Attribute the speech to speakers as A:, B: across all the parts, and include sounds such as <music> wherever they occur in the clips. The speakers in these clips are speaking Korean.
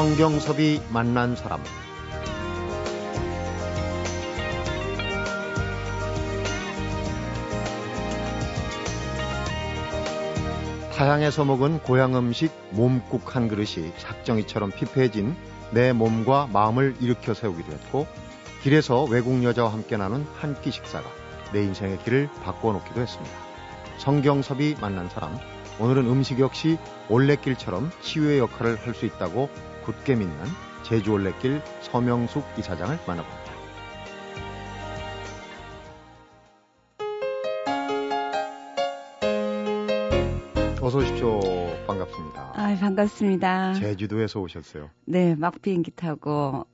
A: 성경섭이 만난 사람 타향에서 먹은 고향 음식 몸국 한 그릇이 작정이처럼 피폐해진 내 몸과 마음을 일으켜 세우기도 했고 길에서 외국 여자와 함께 나눈 한 끼 식사가 내 인생의 길을 바꿔놓기도 했습니다. 성경섭이 만난 사람 오늘은 음식 역시 올레길처럼 치유의 역할을 할 수 있다고 굳게 믿는 제주 올레길 서명숙 이사장을 만나봅니다. 어서 오십시오. 반갑습니다.
B: 아, 반갑습니다.
A: 제주도에서 오셨어요.
B: 네, 막 비행기 타고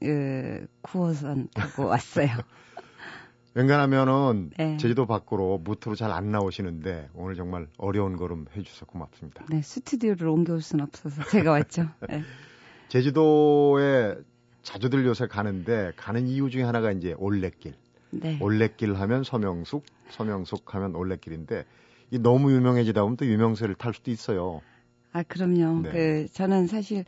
B: 그 9호선 타고 왔어요. <laughs>
A: 웬간하면은 네. 제주도 밖으로 무트로 잘 안 나오시는데 오늘 정말 어려운 걸음 해주셔서 고맙습니다.
B: 네, 스튜디오를 옮겨올 수는 없어서 제가 왔죠. <laughs> 네.
A: 제주도에 자주들 요새 가는데 가는 이유 중에 하나가 이제 올레길. 네. 올레길 하면 서명숙, 서명숙 하면 올레길인데 이 너무 유명해지다 보면 또 유명세를 탈 수도 있어요.
B: 아, 그럼요. 네. 그 저는 사실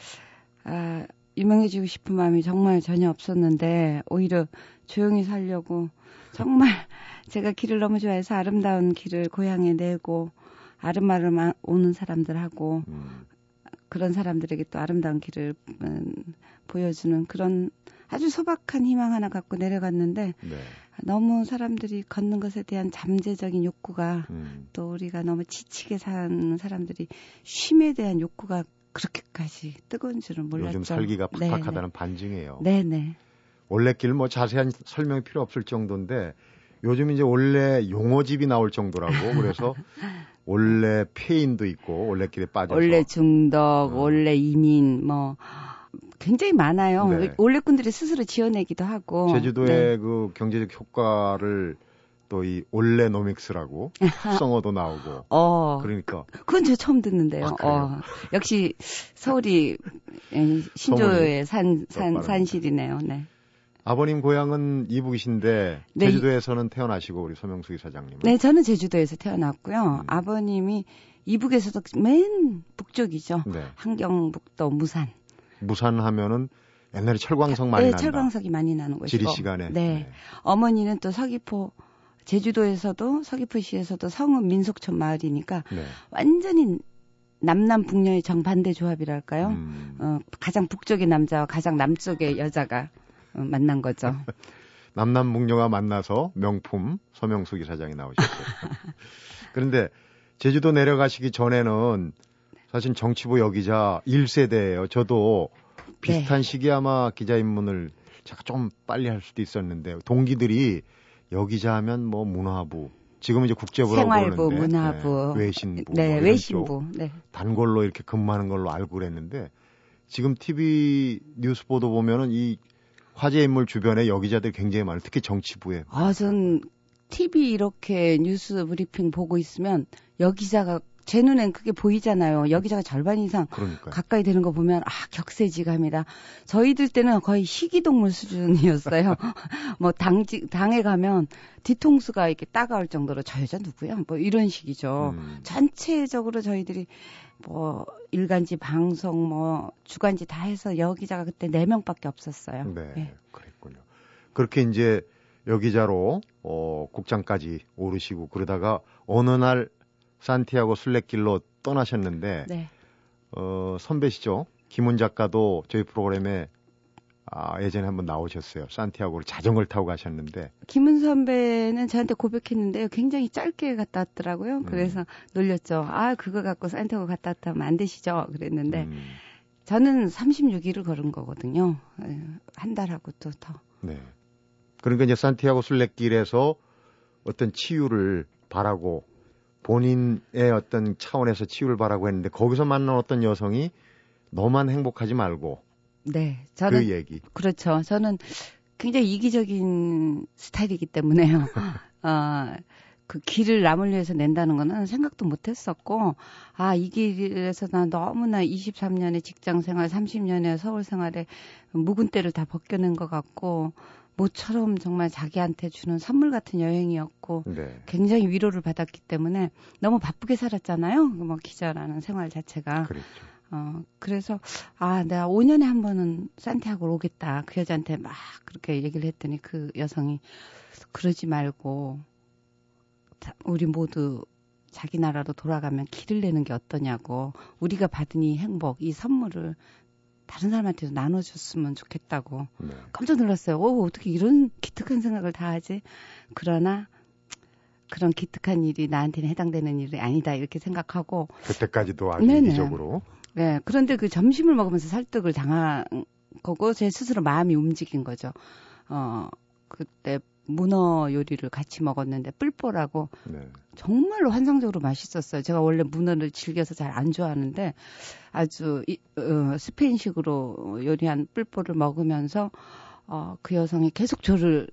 B: 아, 유명해지고 싶은 마음이 정말 전혀 없었는데 오히려 조용히 살려고 정말 <laughs> 제가 길을 너무 좋아해서 아름다운 길을 고향에 내고 아름아름 오는 사람들하고 음. 그런 사람들에게 또 아름다운 길을 음, 보여주는 그런 아주 소박한 희망 하나 갖고 내려갔는데 네. 너무 사람들이 걷는 것에 대한 잠재적인 욕구가 음. 또 우리가 너무 지치게 사는 사람들이 쉼에 대한 욕구가 그렇게까지 뜨거운 줄은 몰랐죠.
A: 요즘 살기가 팍팍하다는 네네. 반증이에요.
B: 네네.
A: 올레길 뭐 자세한 설명이 필요 없을 정도인데 요즘 이제 원래 용어집이 나올 정도라고 그래서 <laughs> 원래 폐인도 있고 올레길에 빠져서
B: 원래 중독, 어. 원래 이민 뭐 굉장히 많아요. 네. 올레꾼들이 스스로 지어내기도 하고.
A: 제주도의 네. 그 경제적 효과를 또 이 올레노믹스라고 <laughs> 합성어도 나오고. 어. 그러니까.
B: 그건 저 처음 듣는데요. 아, 어. 역시 서울이 신조의 산, 산, 산실이네요. 네.
A: 아버님 고향은 이북이신데 네. 제주도에서는 태어나시고 우리 서명숙 이사장님.
B: 네, 저는 제주도에서 태어났고요. 음. 아버님이 이북에서도 맨 북쪽이죠. 네. 한경북도 무산.
A: 무산 하면은 옛날에 철광석 많이
B: 네,
A: 난다.
B: 철광석이 많이 나는 곳이고.
A: 지리 시간에.
B: 네. 네. 어머니는 또 서귀포 제주도에서도 서귀포시에서도 성읍 민속촌 마을이니까 네. 완전히 남남 북녀의 정반대 조합이랄까요? 음. 어, 가장 북쪽의 남자와 가장 남쪽의 여자가 어, 만난 거죠. <laughs>
A: 남남북녀가 만나서 명품 서명숙 이사장이 나오셨어요. <laughs> 그런데 제주도 내려가시기 전에는 사실 정치부 여기자 1세대예요. 저도 비슷한 네. 시기에 아마 기자 입문을 제가 좀 빨리 할 수도 있었는데 동기들이 여기자 하면 뭐 문화부 지금 이제 국제부라고
B: 생활부,
A: 그러는데
B: 문화부,
A: 네, 외신부,
B: 네, 뭐 외신부, 네.
A: 단골로 이렇게 근무하는 걸로 알고 그랬는데 지금 TV 뉴스 보도 보면은 이 화제 인물 주변에 여기자들 굉장히 많아요. 특히 정치부에.
B: 아, 전 TV 이렇게 뉴스 브리핑 보고 있으면 여기자가 제 눈엔 그게 보이잖아요. 여기저기 절반 이상 그러니까요. 가까이 되는 거 보면 아 격세지감이다. 저희들 때는 거의 희귀동물 수준이었어요. <laughs> 뭐 당지 당에 가면 뒤통수가 이렇게 따가울 정도로 저 여자 누구야? 뭐 이런 식이죠. 음. 전체적으로 저희들이 뭐 일간지 방송 뭐 주간지 다 해서 여기자가 그때 4 명밖에 없었어요.
A: 네, 네. 그랬군요. 그렇게 이제 여기자로 어 국장까지 오르시고 그러다가 어느 날 산티아고 순례길로 떠나셨는데 네. 어, 선배시죠. 김훈 작가도 저희 프로그램에 아, 예전에 한번 나오셨어요. 산티아고를 자전거를 타고 가셨는데.
B: 김은 선배는 저한테 고백했는데요. 굉장히 짧게 갔다 왔더라고요. 음. 그래서 놀렸죠. 아, 그거 갖고 산티아고 갔다 왔다면 안 되시죠? 그랬는데. 음. 저는 36일을 걸은 거거든요. 예, 한 달하고 또 더. 네.
A: 그러니까 이제 산티아고 순례길에서 어떤 치유를 바라고 본인의 어떤 차원에서 치유를 바라고 했는데 거기서 만난 어떤 여성이 너만 행복하지 말고 네 저는 그 얘기.
B: 그렇죠. 저는 굉장히 이기적인 스타일이기 때문에요. <laughs> 어, 그 길을 남을 위해서 낸다는 거는 생각도 못 했었고 아 이 길에서 난 너무나 23년의 직장 생활 30년의 서울 생활에 묵은 때를 다 벗겨낸 것 같고 모처럼 정말 자기한테 주는 선물 같은 여행이었고 네. 굉장히 위로를 받았기 때문에 너무 바쁘게 살았잖아요. 뭐 기자라는 생활 자체가. 그랬죠. 어, 그래서, 아, 내가 5년에 한 번은 산티아고를 오겠다. 그 여자한테 막 그렇게 얘기를 했더니 그 여성이 그러지 말고, 우리 모두 자기 나라로 돌아가면 길을 내는 게 어떠냐고, 우리가 받은 이 행복, 이 선물을 다른 사람한테도 나눠줬으면 좋겠다고. 네. 깜짝 놀랐어요. 오, 어떻게 이런 기특한 생각을 다 하지? 그러나, 그런 기특한 일이 나한테는 해당되는 일이 아니다 이렇게 생각하고
A: 그때까지도 아주 네네. 이기적으로
B: 네 그런데 그 점심을 먹으면서 설득을 당한 거고 제 스스로 마음이 움직인 거죠 어 그때 문어 요리를 같이 먹었는데 뿔뽀라고 네. 정말로 환상적으로 맛있었어요. 제가 원래 문어를 즐겨서 잘 안 좋아하는데 아주 이, 어, 스페인식으로 요리한 뿔뽀를 먹으면서 어, 그 여성이 계속 저를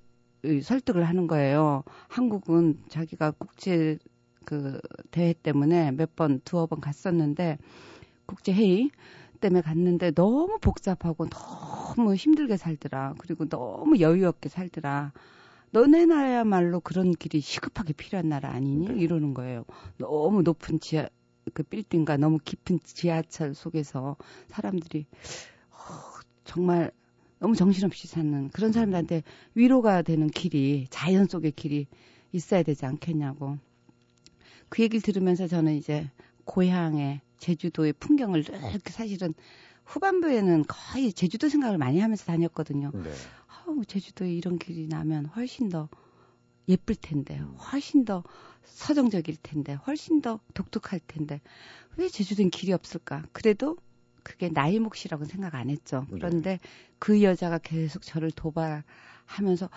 B: 설득을 하는 거예요. 한국은 자기가 국제 그 대회 때문에 몇 번 두어 번 갔었는데 국제 회의 때문에 갔는데 너무 복잡하고 너무 힘들게 살더라. 그리고 너무 여유 없게 살더라. 너네 나라야말로 그런 길이 시급하게 필요한 나라 아니니? 네. 이러는 거예요. 너무 높은 지하 그 빌딩과 너무 깊은 지하철 속에서 사람들이 어, 정말 너무 정신없이 사는 그런 사람들한테 위로가 되는 길이 자연 속의 길이 있어야 되지 않겠냐고. 그 얘기를 들으면서 저는 이제 고향의 제주도의 풍경을 이렇게 사실은 후반부에는 거의 제주도 생각을 많이 하면서 다녔거든요. 네. 아우, 제주도에 이런 길이 나면 훨씬 더 예쁠 텐데, 음. 훨씬 더 서정적일 텐데, 훨씬 더 독특할 텐데, 왜 제주도엔 길이 없을까? 그래도 그게 나이 몫이라고 생각 안 했죠. 네. 그런데 네. 그 여자가 계속 저를 도발하면서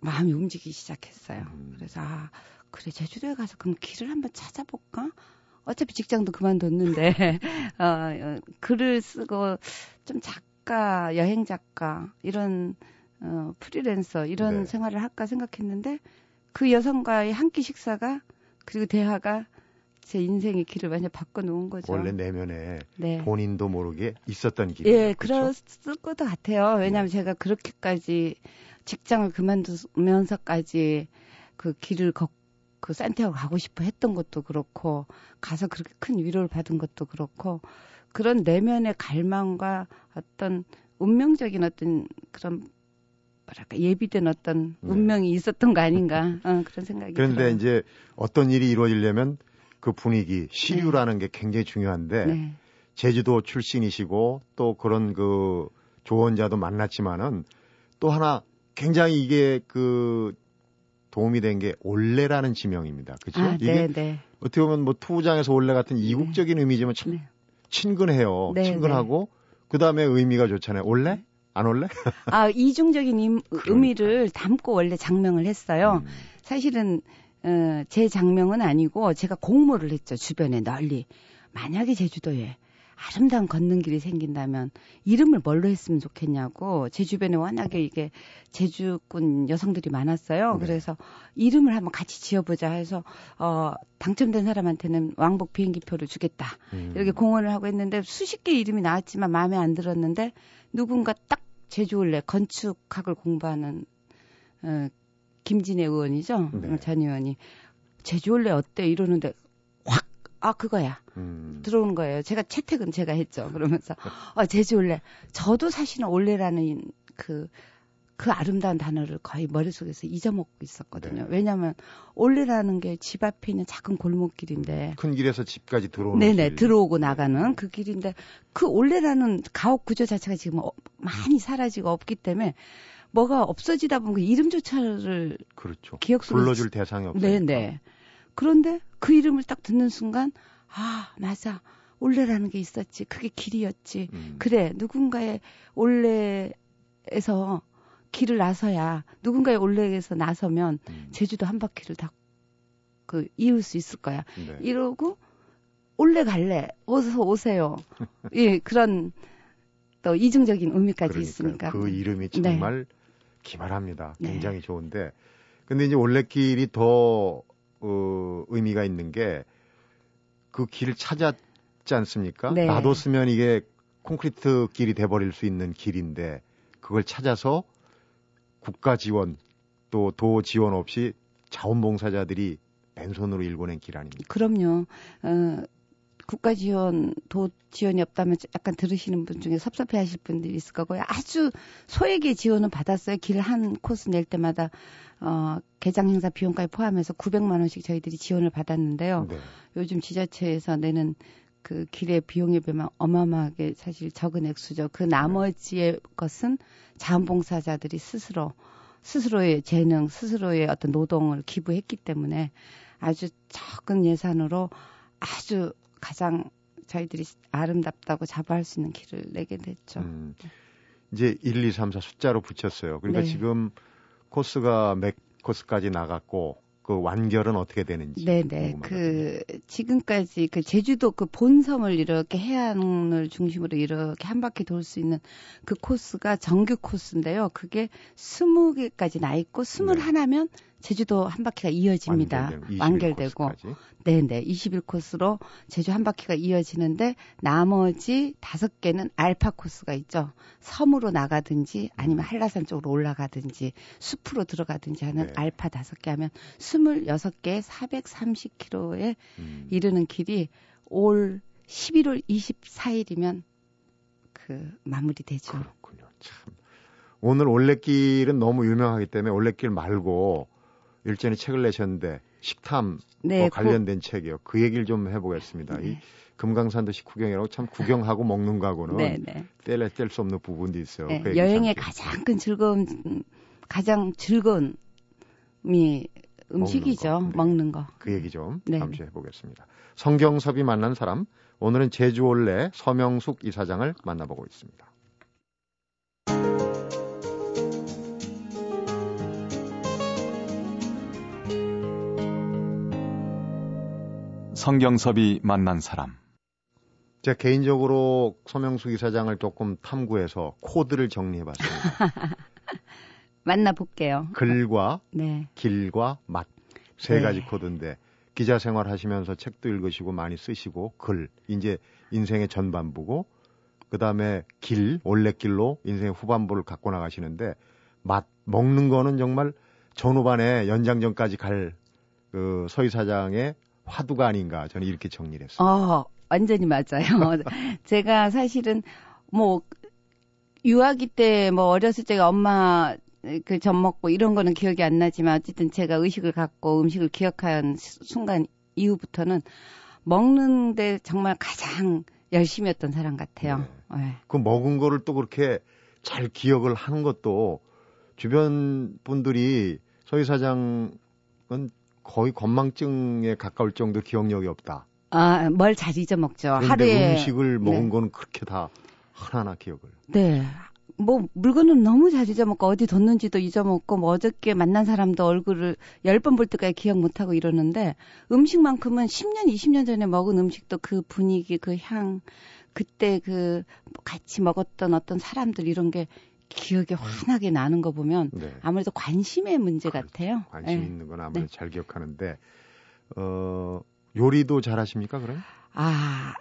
B: 마음이 움직이기 시작했어요. 음. 그래서 아 그래 제주도에 가서 그럼 길을 한번 찾아볼까? 어차피 직장도 그만뒀는데 <laughs> 어, 어, 글을 쓰고 좀 작가, 여행 작가 이런 어, 프리랜서 이런 네. 생활을 할까 생각했는데 그 여성과의 한 끼 식사가 그리고 대화가 제 인생의 길을 완전 바꿔놓은 거죠.
A: 원래 내면에 네. 본인도 모르게 있었던 길이에요.
B: 예? 그랬을 것 같아요. 왜냐하면 네. 제가 그렇게까지 직장을 그만두면서까지 그 길을 걷고 그 산티아고 가고 싶어 했던 것도 그렇고 가서 그렇게 큰 위로를 받은 것도 그렇고 그런 내면의 갈망과 어떤 운명적인 어떤 그런 뭐랄까 예비된 어떤 네. 운명이 네. 있었던 거 아닌가 어, 그런 생각이
A: 그런데
B: 들어요.
A: 이제 어떤 일이 이루어지려면 그 분위기, 시류라는 네. 게 굉장히 중요한데 네. 제주도 출신이시고 또 그런 그 조언자도 만났지만은 또 하나 굉장히 이게 그 도움이 된 게 올레라는 지명입니다. 그죠? 아, 이게 네, 네. 어떻게 보면 뭐 투장에서 올레 같은 네. 이국적인 의미지만 참 네. 친근해요. 네, 친근하고 그 다음에 의미가 좋잖아요. 올레? 안 올래?
B: 아 이중적인 임, 그러니까. 의미를 담고 원래 장명을 했어요. 음. 사실은 어, 제 장명은 아니고 제가 공모를 했죠. 주변에 널리. 만약에 제주도에 아름다운 걷는 길이 생긴다면 이름을 뭘로 했으면 좋겠냐고 제 주변에 워낙에 이게 제주꾼 여성들이 많았어요. 네. 그래서 이름을 한번 같이 지어보자 해서 어 당첨된 사람한테는 왕복 비행기표를 주겠다 음. 이렇게 공언을 하고 했는데 수십 개 이름이 나왔지만 마음에 안 들었는데 누군가 딱 제주올래 건축학을 공부하는 어, 김진애 의원이죠. 네. 전 의원이 제주올레 어때 이러는데 확 아 그거야 음. 들어오는 거예요. 제가 채택은 제가 했죠. 그러면서 아 제주올레 저도 사실은 올레라는 그 그 아름다운 단어를 거의 머릿속에서 잊어먹고 있었거든요. 네. 왜냐하면 올레라는 게 집 앞에 있는 작은 골목길인데
A: 큰 길에서 집까지 들어오는
B: 네네 길. 들어오고 나가는 그 길인데 그 올레라는 가옥 구조 자체가 지금 어, 많이 사라지고 없기 때문에 뭐가 없어지다 보면 그 이름조차를
A: 그렇죠.
B: 기억
A: 속에 불러줄 대상이 없어요.
B: 네네. 그런데 그 이름을 딱 듣는 순간 아 맞아 올레라는 게 있었지. 그게 길이었지. 음. 그래 누군가의 올레에서 길을 나서야 누군가의 올레에서 나서면 음. 제주도 한 바퀴를 다 그 이을 수 있을 거야. 네. 이러고 올레 갈래 어서 오세요. <laughs> 예 그런 또 이중적인 의미까지 그러니까요. 있으니까
A: 그 이름이 네. 정말 네. 기발합니다. 네. 굉장히 네. 좋은데. 근데 이제 올레길이 더, 어, 의미가 있는 게 그 길을 찾았지 않습니까? 네. 놔뒀으면 이게 콘크리트 길이 돼버릴 수 있는 길인데 그걸 찾아서 국가 지원 또 도 지원 없이 자원봉사자들이 맨손으로 일궈낸 길 아닙니까?
B: 그럼요. 어, 국가 지원 도 지원이 없다면 약간 들으시는 분 중에 섭섭해 하실 분들이 있을 거고요. 아주 소액의 지원은 받았어요. 길 한 코스 낼 때마다 어 개장 행사 비용까지 포함해서 900만 원씩 저희들이 지원을 받았는데요. 네. 요즘 지자체에서 내는 그 길의 비용에 비하면 어마어마하게 사실 적은 액수죠. 그 나머지의 것은 자원봉사자들이 스스로 스스로의 재능, 스스로의 어떤 노동을 기부했기 때문에 아주 적은 예산으로 아주 가장 저희들이 아름답다고 자부할 수 있는 길을 내게 됐죠. 음,
A: 이제 1, 2, 3, 4 숫자로 붙였어요. 그러니까 네. 지금 코스가 몇 코스까지 나갔고 그 완결은 어떻게 되는지.
B: 네네. 그 지금까지 그 제주도 그 본섬을 이렇게 해안을 중심으로 이렇게 한 바퀴 돌 수 있는 그 코스가 정규 코스인데요. 그게 20개까지 나 있고 21하면 네. 제주도 한 바퀴가 이어집니다. 완결되, 고 네네. 21코스로 제주 한 바퀴가 이어지는데 나머지 다섯 개는 알파 코스가 있죠. 섬으로 나가든지 아니면 한라산 쪽으로 올라가든지 숲으로 들어가든지 하는 네. 알파 다섯 개 하면 26개 430km에 음. 이르는 길이 올 11월 24일이면 그 마무리되죠.
A: 그렇군요. 참. 오늘 올레길은 너무 유명하기 때문에 올레길 말고 일전에 책을 내셨는데 식탐 네, 관련된 그... 책이요. 그 얘기를 좀 해보겠습니다. 네. 이 금강산도 식후경이라고 참 구경하고 먹는 거하고는 네, 네. 뗄래 뗄 수 없는 부분도 있어요.
B: 네, 그 여행의 가장 큰 즐거움, 가장 즐거움이 음식이죠. 먹는 거. 네. 먹는 거.
A: 그 얘기 좀 네. 잠시 해보겠습니다. 성경섭이 만난 사람, 오늘은 제주올레 서명숙 이사장을 만나보고 있습니다.
C: 성경섭이 만난 사람.
A: 제가 개인적으로 서명수 이사장을 조금 탐구해서 코드를 정리해봤습니다. <laughs>
B: 만나볼게요.
A: 글과 네. 길과 맛세 네. 가지 코드인데 기자 생활 하시면서 책도 읽으시고 많이 쓰시고 글 이제 인생의 전반부고 그 다음에 길 올레길로 인생의 후반부를 갖고 나가시는데 맛 먹는 거는 정말 전후반에 연장전까지 갈그 서희 사장의 화두가 아닌가 저는 이렇게 정리를 했어요.
B: 어, 완전히 맞아요. <laughs> 제가 사실은 뭐 유아기 때 뭐 어렸을 때 엄마 그 젖 먹고 이런 거는 기억이 안 나지만 어쨌든 제가 의식을 갖고 음식을 기억한 순간 이후부터는 먹는데 정말 가장 열심히 했던 사람 같아요. 네.
A: 네. 그 먹은 거를 또 그렇게 잘 기억을 하는 것도 주변 분들이 서희 사장은 거의 건망증에 가까울 정도 기억력이 없다.
B: 아, 뭘잘 잊어먹죠. 하루에
A: 음식을 먹은 네. 거는 그렇게 다 하나하나 기억을.
B: 네. 뭐 물건은 너무 잘 잊어먹고 어디 뒀는지도 잊어먹고 뭐 어저께 만난 사람도 얼굴을 열번볼 때까지 기억 못 하고 이러는데 음식만큼은 10년, 20년 전에 먹은 음식도 그 분위기, 그 향, 그때 그 같이 먹었던 어떤 사람들 이런 게 기억이 환하게 나는 거 보면 네. 아무래도 관심의 문제 그렇죠. 같아요.
A: 관심 네. 있는 건 아무래도 네. 잘 기억하는데 어 요리도 잘하십니까 그럼?
B: 아.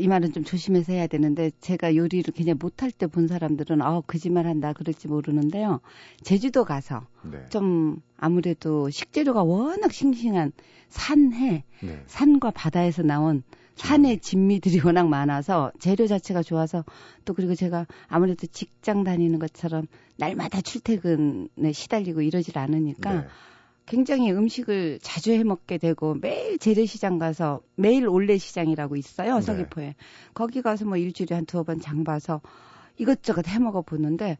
B: 이 말은 좀 조심해서 해야 되는데 제가 요리를 그냥 못할 때 본 사람들은 어 거짓말 한다 그럴지 모르는데요. 제주도 가서 네. 좀 아무래도 식재료가 워낙 싱싱한 산해 네. 산과 바다에서 나온 산의 진미들이 워낙 많아서 재료 자체가 좋아서 또 그리고 제가 아무래도 직장 다니는 것처럼 날마다 출퇴근에 시달리고 이러질 않으니까 네. 굉장히 음식을 자주 해 먹게 되고 매일 재래시장 가서 매일 올레시장이라고 있어요 네. 서귀포에 거기 가서 뭐 일주일에 한 두어 번 장 봐서 이것저것 해 먹어 보는데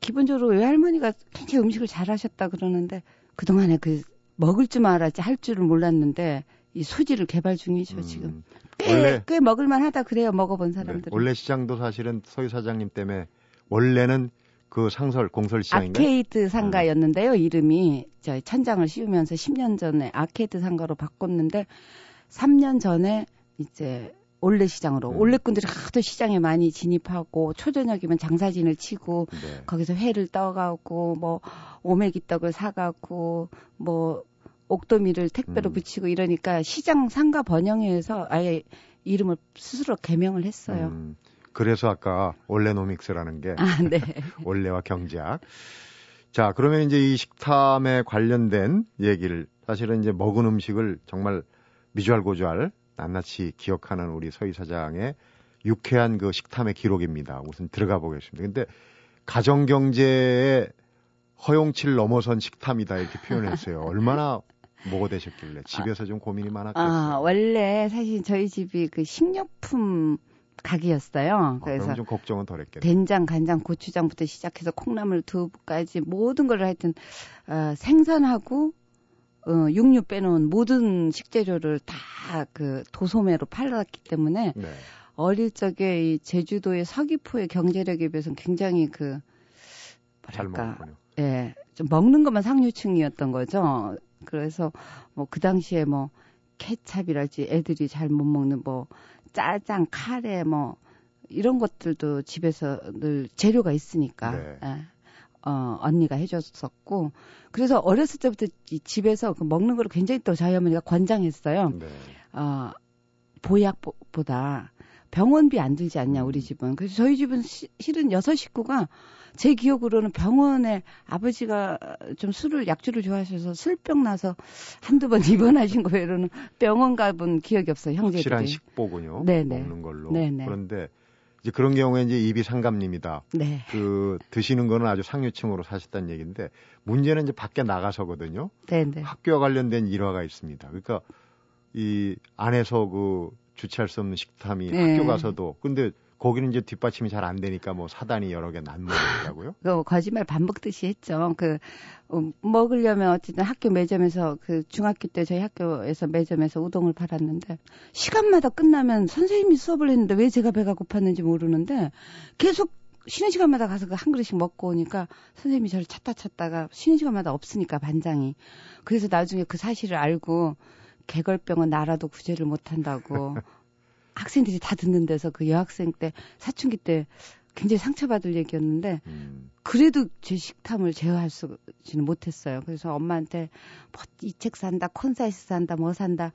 B: 기본적으로 외할머니가 굉장히 음식을 잘 하셨다 그러는데 그동안에 그 먹을 줄 알았지 할 줄을 몰랐는데 이 소지를 개발 중이죠 음, 지금. 꽤, 원래, 꽤 먹을만 하다 그래요 먹어본 사람들. 네,
A: 원래 시장도 사실은 서희 사장님 때문에 원래는 그 상설 공설 시장인가요?
B: 아케이드 상가였는데요. 음. 이름이 저 천장을 씌우면서 10년 전에 아케이드 상가로 바꿨는데 3년 전에 이제 올레 시장으로 음. 올레꾼들이 하도 시장에 많이 진입하고 초저녁이면 장사진을 치고 네. 거기서 회를 떠가고 뭐 오메기 떡을 사가고 뭐 옥도미를 택배로 음. 붙이고 이러니까 시장 상가 번영회에서 아예 이름을 스스로 개명을 했어요. 음.
A: 그래서 아까 올레노믹스라는 게
B: 아, 네. <laughs>
A: 올레와 경제학. 자, 그러면 이제 이 식탐에 관련된 얘기를 사실은 이제 먹은 음식을 정말 미주알 고주알 낱낱이 기억하는 우리 서희 사장의 유쾌한 그 식탐의 기록입니다. 우선 들어가 보겠습니다. 근데 가정 경제의 허용치를 넘어선 식탐이다 이렇게 표현했어요. 얼마나 뭐가 되셨길래 집에서 좀 고민이 많았겠어요. 아,
B: 원래 사실 저희 집이 그 식료품 가게였어요.
A: 아, 그래서 좀 걱정은 덜했겠네.
B: 된장, 간장, 고추장부터 시작해서 콩나물, 두부까지 모든 걸 하여튼 어, 생선하고 어, 육류 빼놓은 모든 식재료를 다 그 도소매로 팔았기 때문에 네. 어릴 적에 이 제주도의 서귀포의 경제력에 비해서는 굉장히 그 뭐랄까 예, 좀 먹는 것만 상류층이었던 거죠. 그래서 뭐 그 당시에 뭐 케찹이랄지 애들이 잘 못 먹는 뭐 짜장, 카레 뭐 이런 것들도 집에서 늘 재료가 있으니까 네. 예. 어, 언니가 해줬었고 그래서 어렸을 때부터 이 집에서 그 먹는 거를 굉장히 또 저희 어머니가 권장했어요. 네. 어, 보약보다 병원비 안 들지 않냐 우리 음. 집은. 그래서 저희 집은 시, 실은 여섯 식구가 제 기억으로는 병원에 아버지가 좀 술을 약주를 좋아하셔서 술병 나서 한두 번 <laughs> 입원하신 거예요는 병원 가본 기억이 없어요 형제들이.
A: 확실한 식보군요. 네네. 먹는 걸로. 네네. 그런데 이제 그런 경우에 이제 입이 상감님이다. 네. 그 드시는 거는 아주 상류층으로 사셨다는 얘기인데 문제는 이제 밖에 나가서거든요. 네네. 학교와 관련된 일화가 있습니다. 그러니까 이 안에서 그 주체할 수 없는 식탐이 네. 학교 가서도 근데 거기는 이제 뒷받침이 잘 안 되니까 뭐 사단이 여러 개 난무더라고요. <laughs>
B: 그 거짓말 반복듯이 했죠. 그 어, 먹으려면 어쨌든 학교 매점에서 그 중학교 때 저희 학교에서 매점에서 우동을 팔았는데 시간마다 끝나면 선생님이 수업을 했는데 왜 제가 배가 고팠는지 모르는데 계속 쉬는 시간마다 가서 그 한 그릇씩 먹고 오니까 선생님이 저를 찾다 찾다가 쉬는 시간마다 없으니까 반장이 그래서 나중에 그 사실을 알고 개걸병은 나라도 구제를 못한다고 <laughs> 학생들이 다 듣는 데서 그 여학생 때 사춘기 때 굉장히 상처받을 얘기였는데 음. 그래도 제 식탐을 제어할 수는 못했어요. 그래서 엄마한테 뭐 이 책 산다, 콘사이트 산다, 뭐 산다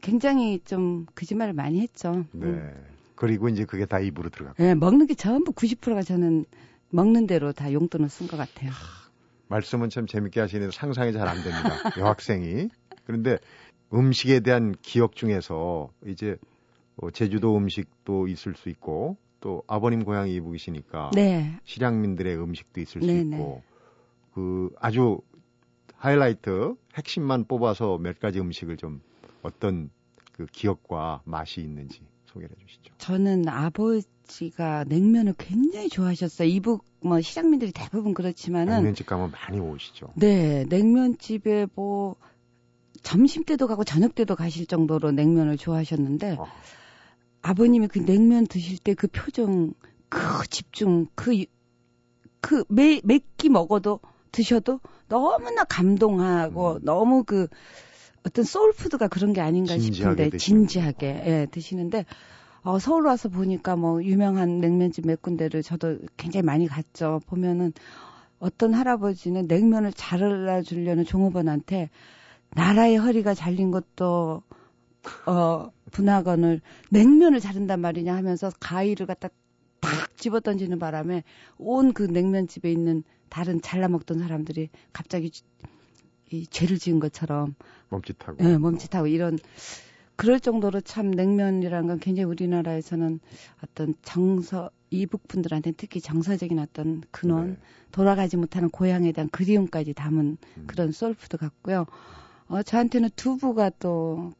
B: 굉장히 좀 거짓말을 많이 했죠.
A: 네. 음. 그리고 이제 그게 다 입으로 들어갔고.
B: 네, 먹는 게 전부 90%가 저는 먹는 대로 다 용돈을 쓴 것 같아요.
A: 말씀은 참 재밌게 하시는데 상상이 잘 안 됩니다. 여학생이. 그런데 음식에 대한 기억 중에서 이제 어, 제주도 음식도 있을 수 있고 또 아버님 고향이 이북이시니까 네. 실향민들의 음식도 있을 네네. 수 네. 있고 그 아주 하이라이트 핵심만 뽑아서 몇 가지 음식을 좀 어떤 그 기억과 맛이 있는지 소개해 주시죠.
B: 저는 아버지가 냉면을 굉장히 좋아하셨어요. 이북 뭐 시장민들이 대부분 그렇지만은
A: 냉면집 가면 많이 오시죠.
B: 네, 냉면집에 뭐 점심 때도 가고 저녁 때도 가실 정도로 냉면을 좋아하셨는데 어. 아버님이 그 냉면 드실 때 그 표정, 그 집중, 그, 그, 매, 몇끼 먹어도, 드셔도 너무나 감동하고, 음. 너무 그, 어떤 소울푸드가 그런 게 아닌가
A: 진지하게
B: 싶은데, 진지하게, 예, 드시는데, 어, 서울 와서 보니까 뭐, 유명한 냉면집 몇 군데를 저도 굉장히 많이 갔죠. 보면은, 어떤 할아버지는 냉면을 잘라주려는 종업원한테, 나라의 허리가 잘린 것도, 어, 분화건을 냉면을 자른단 말이냐 하면서 가위를 갖다 탁 집어 던지는 바람에 온 그 냉면집에 있는 다른 잘라 먹던 사람들이 갑자기 이 죄를 지은 것처럼
A: 멈칫하고
B: 네, 멈칫하고 이런 그럴 정도로 참 냉면이라는 건 굉장히 우리나라에서는 어떤 정서 이북 분들한테 특히 정서적인 어떤 근원 네. 돌아가지 못하는 고향에 대한 그리움까지 담은 음. 그런 soul food 같고요. 어, 저한테는 두부가 또 그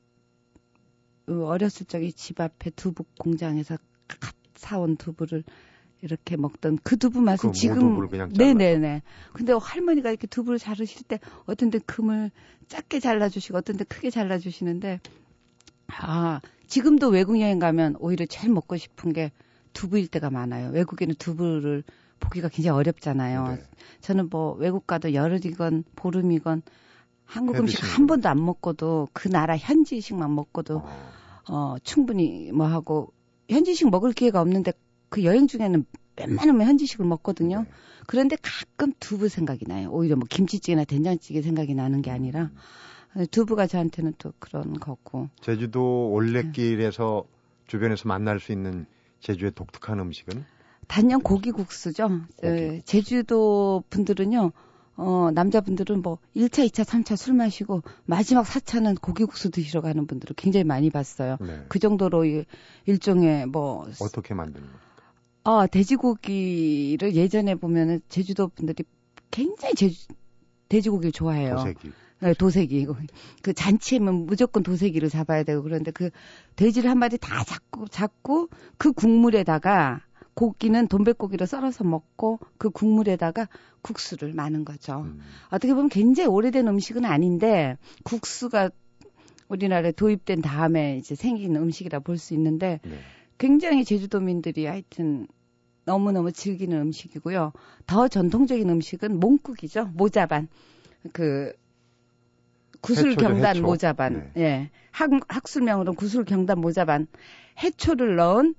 B: 어렸을 적에 집 앞에 두부 공장에서 갓 사온 두부를 이렇게 먹던 그 두부 맛은 그 지금 네네네. 근데 할머니가 이렇게 두부를 자르실 때 어떤 데 금을 작게 잘라주시고 어떤 데 크게 잘라주시는데 아 지금도 외국 여행 가면 오히려 제일 먹고 싶은 게 두부일 때가 많아요. 외국에는 두부를 보기가 굉장히 어렵잖아요. 네. 저는 뭐 외국 가도 열흘이건 보름이건 한국 음식 한 번도 안 먹고도 그 나라 현지식만 먹고도 어. 어, 충분히 뭐 하고 현지식 먹을 기회가 없는데 그 여행 중에는 웬만하면 현지식을 먹거든요. 네. 그런데 가끔 두부 생각이 나요. 오히려 뭐 김치찌개나 된장찌개 생각이 나는 게 아니라 두부가 저한테는 또 그런 거고.
A: 제주도 올레길에서 네. 주변에서 만날 수 있는 제주의 독특한 음식은?
B: 단연 고기국수죠. 고기. 제주도 분들은요. 어, 남자분들은 뭐 1차, 2차, 3차 술 마시고 마지막 4차는 고기국수 드시러 가는 분들을 굉장히 많이 봤어요. 네. 그 정도로 일종의 뭐
A: 어떻게 만드는 겁니까?
B: 아, 돼지고기를 예전에 보면은 제주도 분들이 굉장히 제주 돼지고기를 좋아해요.
A: 도색이.
B: 네, 도색이. 그 잔치에면 무조건 도색이를 잡아야 되고 그런데 그 돼지를 한 마리 다 잡고 잡고 그 국물에다가 고기는 돈백고기로 썰어서 먹고 그 국물에다가 국수를 마는 거죠. 음. 어떻게 보면 굉장히 오래된 음식은 아닌데 국수가 우리나라에 도입된 다음에 이제 생긴 음식이라 볼 수 있는데 네. 굉장히 제주도민들이 하여튼 너무너무 즐기는 음식이고요. 더 전통적인 음식은 몽국이죠. 모자반. 그 구슬 경단 모자반. 네. 예. 학, 학술명으로는 구슬 경단 모자반. 해초를 넣은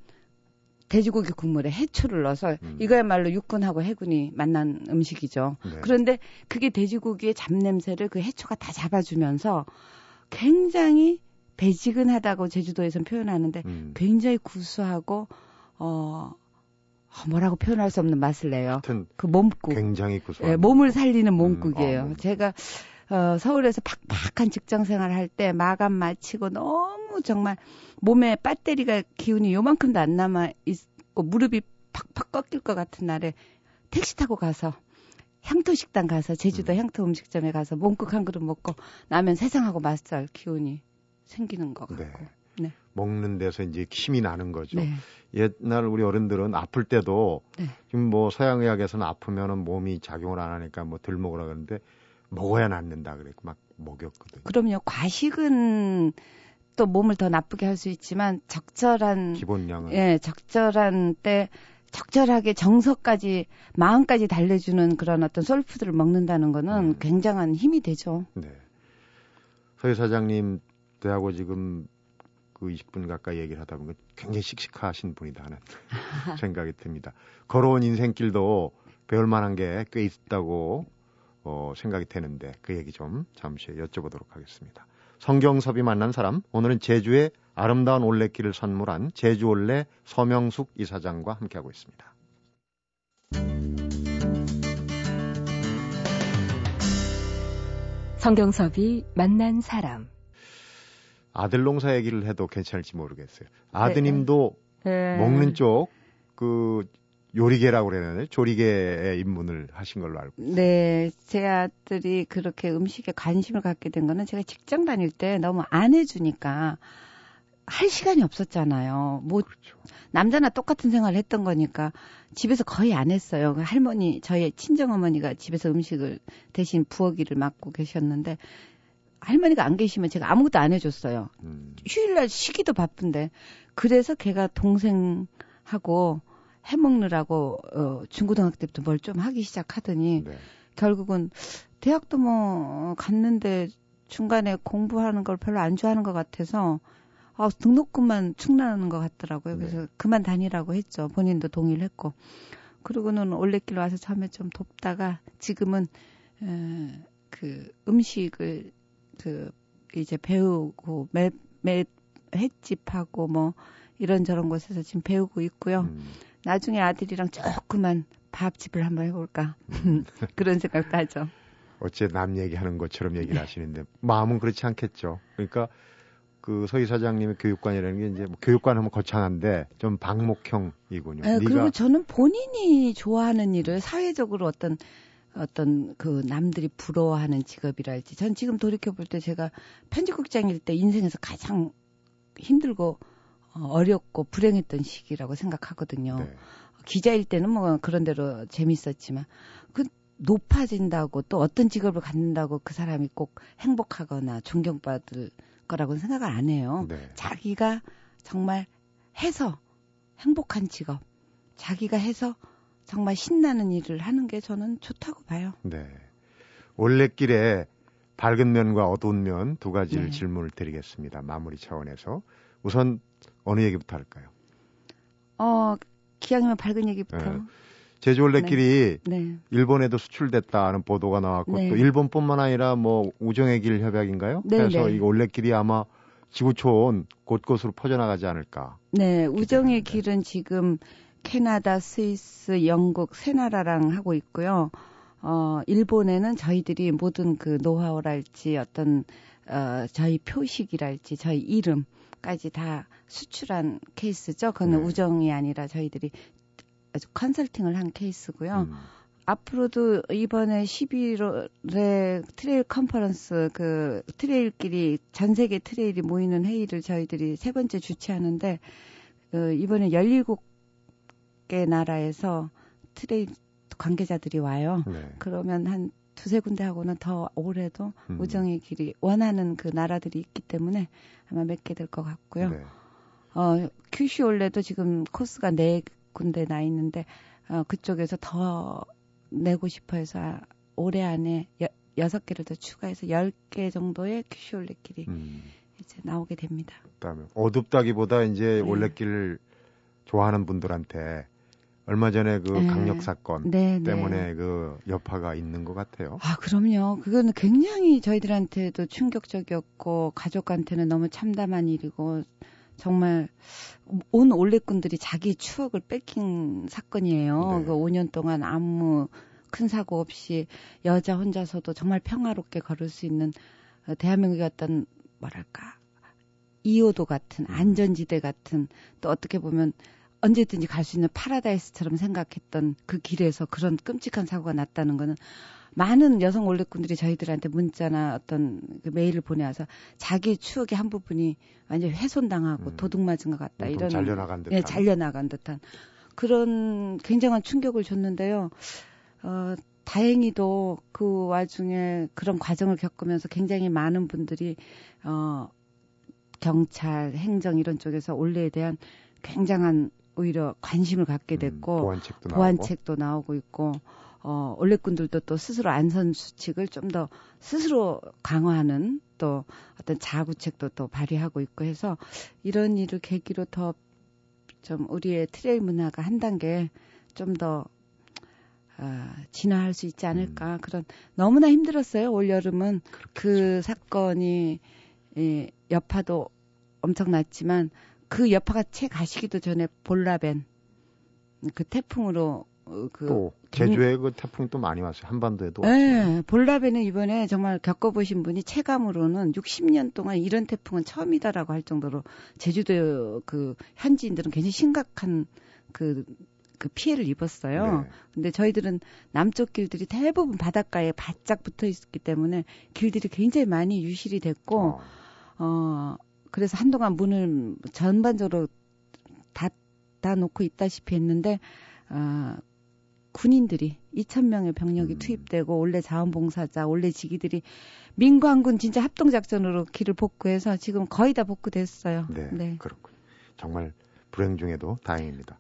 B: 돼지고기 국물에 해초를 넣어서 음. 이거야말로 육군하고 해군이 만난 음식이죠. 네. 그런데 그게 돼지고기의 잡냄새를 그 해초가 다 잡아주면서 굉장히 배지근하다고 제주도에서는 표현하는데 음. 굉장히 구수하고 어 뭐라고 표현할 수 없는 맛을 내요. 그 몸국.
A: 굉장히 구수한. 네,
B: 몸을 살리는 몸국이에요. 음, 어, 제가 어, 서울에서 팍팍한 직장 생활 할 때 마감 마치고 너무 정말 몸에 배터리가 기운이 요만큼도 안 남아 있고 무릎이 팍팍 꺾일 것 같은 날에 택시 타고 가서 향토 식당 가서 제주도 음. 향토 음식점에 가서 몸국 한 그릇 먹고 나면 세상하고 맞설 기운이 생기는 것 같고. 네.
A: 네. 먹는 데서 이제 힘이 나는 거죠. 네. 옛날 우리 어른들은 아플 때도 네. 지금 뭐 서양 의학에서는 아프면은 몸이 작용을 안 하니까 뭐덜 먹으라 그러는데 먹어야 낫는다 그랬고 막 먹였거든요.
B: 그럼요. 과식은 또 몸을 더 나쁘게 할 수 있지만 적절한
A: 기본량은
B: 예, 적절한 때 적절하게 정서까지 마음까지 달래주는 그런 어떤 솔푸드를 먹는다는 거는 음. 굉장한 힘이 되죠. 네.
A: 서희 사장님 대하고 지금 그 20분 가까이 얘기를 하다 보면 굉장히 씩씩하신 분이다 하는 <laughs> 생각이 듭니다. 걸어온 인생길도 배울 만한 게 꽤 있다고 어, 생각이 되는데 그 얘기 좀 잠시 여쭤보도록 하겠습니다. 성경섭이 만난 사람 오늘은 제주의 아름다운 올레길을 선물한 제주올레 서명숙 이사장과 함께하고 있습니다.
C: 성경섭이 만난 사람
A: 아들 농사 얘기를 해도 괜찮을지 모르겠어요. 아드님도 네. 먹는 쪽 그 요리계라고 그래야 조리계의 입문을 하신 걸로 알고 있어요.
B: 네, 제 아들이 그렇게 음식에 관심을 갖게 된 거는 제가 직장 다닐 때 너무 안 해주니까 할 시간이 없었잖아요. 뭐 그렇죠. 남자나 똑같은 생활을 했던 거니까 집에서 거의 안 했어요. 그 할머니 저희 친정 어머니가 집에서 음식을 대신 부엌일을 맡고 계셨는데 할머니가 안 계시면 제가 아무것도 안 해줬어요. 음. 휴일날 쉬기도 바쁜데 그래서 걔가 동생하고 해먹느라고 어, 중고등학교 때부터 뭘 좀 하기 시작하더니 네. 결국은 대학도 뭐 갔는데 중간에 공부하는 걸 별로 안 좋아하는 것 같아서 아, 등록금만 충나는 것 같더라고요. 그래서 네. 그만 다니라고 했죠. 본인도 동의를 했고. 그러고는 올레길 와서 처음에 좀 돕다가 지금은 에, 그 음식을 그 이제 배우고 매, 매 횟집하고 뭐 이런저런 곳에서 지금 배우고 있고요. 음. 나중에 아들이랑 조그만 밥집을 한번 해볼까 음. <laughs> 그런 생각도 하죠.
A: 어째 남 얘기하는 것처럼 얘기를 하시는데 마음은 그렇지 않겠죠. 그러니까 그 서희 사장님의 교육관이라는 게 이제 뭐 교육관 하면 거창한데 좀 방목형이군요.
B: 네, 그리고 저는 본인이 좋아하는 일을 사회적으로 어떤 어떤 그 남들이 부러워하는 직업이랄지 전 지금 돌이켜 볼 때 제가 편집국장일 때 인생에서 가장 힘들고 어, 어렵고 불행했던 시기라고 생각하거든요. 네. 기자일 때는 뭐 그런 대로 재밌었지만 그 높아진다고 또 어떤 직업을 갖는다고 그 사람이 꼭 행복하거나 존경받을 거라고 생각을 안 해요. 네. 자기가 정말 해서 행복한 직업, 자기가 해서 정말 신나는 일을 하는 게 저는 좋다고 봐요.
A: 네. 올레길에 밝은 면과 어두운 면 두 가지를 네. 질문을 드리겠습니다. 마무리 차원에서. 우선 어느 얘기부터 할까요?
B: 어, 기왕이면 밝은 얘기부터. 네.
A: 제주 올레길이 네. 네. 일본에도 수출됐다는 보도가 나왔고 네. 또 일본뿐만 아니라 뭐 우정의 길 협약인가요? 네, 그래서 네. 이 올레길이 아마 지구촌 곳곳으로 퍼져나가지 않을까.
B: 네, 우정의 길은 지금 캐나다, 스위스, 영국 세 나라랑 하고 있고요. 어, 일본에는 저희들이 모든 그 노하우랄지 어떤 어, 저희 표식이랄지 저희 이름 까지 다 수출한 케이스죠. 그건 네. 우정이 아니라 저희들이 아주 컨설팅을 한 케이스고요. 음. 앞으로도 이번에 11월에 trail conference 그 trail끼리 전 세계 trail이 모이는 회의를 저희들이 세 번째 주최하는데 그 이번에 17개 나라에서 trail 관계자들이 와요. 네. 그러면 한 두세 군데 하고는 더 올해도 음. 우정의 길이 원하는 그 나라들이 있기 때문에 아마 몇개될것 같고요. 네. 어, 큐슈 올레도 지금 코스가 네 군데 나 있는데 어, 그쪽에서 더 내고 싶어 해서 올해 안에 여, 여섯 개를 더 추가해서 열 개 정도의 큐슈 올레길이 음. 이제 나오게 됩니다.
A: 그다음에 어둡다기보다 이제 네. 올레길 좋아하는 분들한테 얼마 전에 그 네. 강력 사건 네, 네, 때문에 그 여파가 있는 것 같아요.
B: 아, 그럼요. 그거는 굉장히 저희들한테도 충격적이었고 가족한테는 너무 참담한 일이고 정말 온 올레꾼들이 자기 추억을 뺏긴 사건이에요. 네. 그 5년 동안 아무 큰 사고 없이 여자 혼자서도 정말 평화롭게 걸을 수 있는 어, 대한민국의 어떤 뭐랄까 이호도 같은 음. 안전지대 같은 또 어떻게 보면 언제든지 갈 수 있는 파라다이스처럼 생각했던 그 길에서 그런 끔찍한 사고가 났다는 거는 많은 여성 올레꾼들이 저희들한테 문자나 어떤 그 메일을 보내와서 자기 추억의 한 부분이 완전히 훼손당하고 음. 도둑 맞은 것 같다 이런
A: 잘려나간 듯한
B: 예, 잘려나간 듯한 그런 굉장한 충격을 줬는데요. 어, 다행히도 그 와중에 그런 과정을 겪으면서 굉장히 많은 분들이 어 경찰, 행정 이런 쪽에서 올레에 대한 굉장한 오히려 관심을 갖게 음, 됐고 음,
A: 보완책도,
B: 보완책도 나오고. 나오고 있고 어 올레꾼들도 또 스스로 안전 수칙을 좀 더 스스로 강화하는 또 어떤 자구책도 또 발휘하고 있고 해서 이런 일을 계기로 더 좀 우리의 trail 문화가 한 단계 좀더 어, 진화할 수 있지 않을까 음. 그런 너무나 힘들었어요 올 여름은 그렇겠죠. 그 사건이 예, 여파도 엄청났지만 그 여파가 채 가시기도 전에 볼라벤 그 태풍으로
A: 어, 그 제주에 그 태풍 또 많이 왔어요. 한반도에도
B: 네. 볼라벤은 이번에 정말 겪어보신 분이 체감으로는 60년 동안 이런 태풍은 처음이다라고 할 정도로 제주도 그 현지인들은 굉장히 심각한 그, 그 피해를 입었어요. 네. 근데 저희들은 남쪽 길들이 대부분 바닷가에 바짝 붙어 있었기 때문에 길들이 굉장히 많이 유실이 됐고, 어, 어 그래서 한동안 문을 전반적으로 닫아 놓고 있다시피 했는데 어, 군인들이 2,000명의 병력이 음. 투입되고 원래 자원봉사자, 원래 지기들이 민관군 진짜 합동작전으로 길을 복구해서 지금 거의 다 복구됐어요.
A: 네, 네. 그렇군요. 정말 불행 중에도 다행입니다.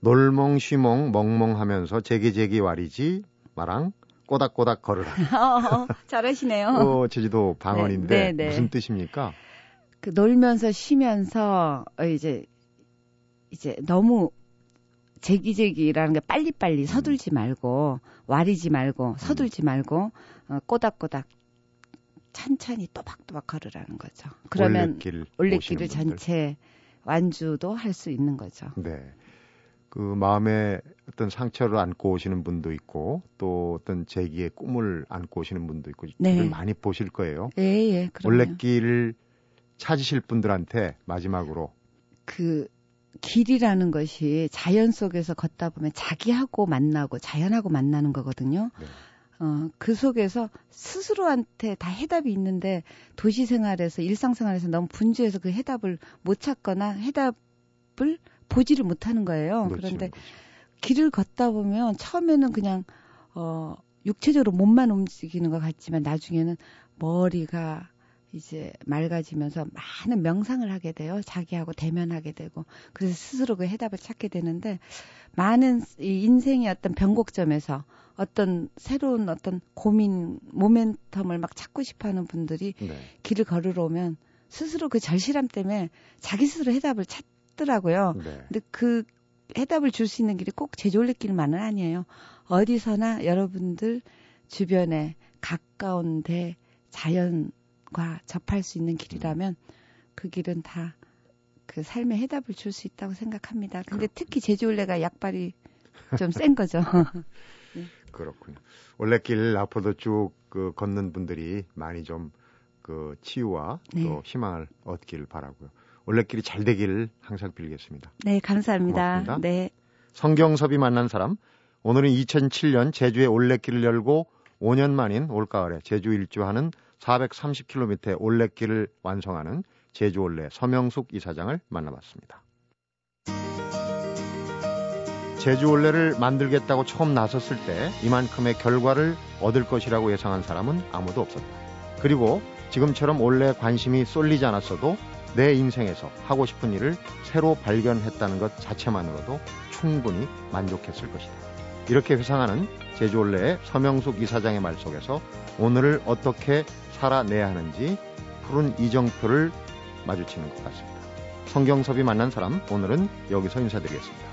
A: 놀멍쉬멍 멍멍하면서 제기제기 와리지 마랑 꼬닥꼬닥 걸으라. <laughs>
B: 어, 잘하시네요.
A: 어, 제주도 방언인데 네, 네, 네. 무슨 뜻입니까?
B: 그 놀면서 쉬면서 어, 이제 이제 너무 제기제기라는 게 빨리빨리 서둘지 음. 말고 와리지 말고 음. 서둘지 말고 어, 꼬닥꼬닥 천천히 또박또박 걸으라는 거죠. 그러면 올레길 올레길 을 전체 완주도 할 수 있는 거죠.
A: 네. 그 마음에 어떤 상처를 안고 오시는 분도 있고 또 어떤 제기의 꿈을 안고 오시는 분도 있고 네. 많이 보실 거예요.
B: 예, 예.
A: 올레길을 찾으실 분들한테 마지막으로
B: 그 길이라는 것이 자연 속에서 걷다 보면 자기하고 만나고 자연하고 만나는 거거든요. 네. 어, 그 속에서 스스로한테 다 해답이 있는데 도시 생활에서 일상생활에서 너무 분주해서 그 해답을 못 찾거나 해답을 보지를 못하는 거예요. 그런데 거죠. 길을 걷다 보면 처음에는 그냥 어 육체적으로 몸만 움직이는 것 같지만 나중에는 머리가 이제 맑아지면서 많은 명상을 하게 돼요. 자기하고 대면하게 되고 그래서 스스로 그 해답을 찾게 되는데 많은 이 인생의 어떤 변곡점에서 어떤 새로운 어떤 고민 모멘텀을 막 찾고 싶어하는 분들이 네. 길을 걸으러 오면 스스로 그 절실함 때문에 자기 스스로 해답을 찾더라고요. 네. 근데 그 해답을 줄 수 있는 길이 꼭 제주올레길만은 아니에요. 어디서나 여러분들 주변에 가까운데 자연 과 접할 수 있는 길이라면 그 길은 다 그 삶의 해답을 줄 수 있다고 생각합니다. 근데 특히 제주올레가 약발이 좀 센 거죠. <laughs>
A: 네. 그렇군요. 올레길 앞으로도 쭉 그 걷는 분들이 많이 좀 그 치유와 네. 또 희망을 얻기를 바라고요. 올레길이 잘 되기를 항상 빌겠습니다.
B: 네, 감사합니다. 고맙습니다. 네.
A: 성경섭이 만난 사람 오늘은 2007년 제주에 올레길을 열고 5년 만인 올가을에 제주 일주하는 430km의 올레길을 완성하는 제주올레 서명숙 이사장을 만나봤습니다. 제주올레를 만들겠다고 처음 나섰을 때 이만큼의 결과를 얻을 것이라고 예상한 사람은 아무도 없었다. 그리고 지금처럼 올레 관심이 쏠리지 않았어도 내 인생에서 하고 싶은 일을 새로 발견했다는 것 자체만으로도 충분히 만족했을 것이다. 이렇게 회상하는 제주올레의 서명숙 이사장의 말 속에서 오늘을 어떻게 살아내야 하는지 푸른 이정표를 마주치는 것 같습니다. 성경섭이 만난 사람 오늘은 여기서 인사드리겠습니다.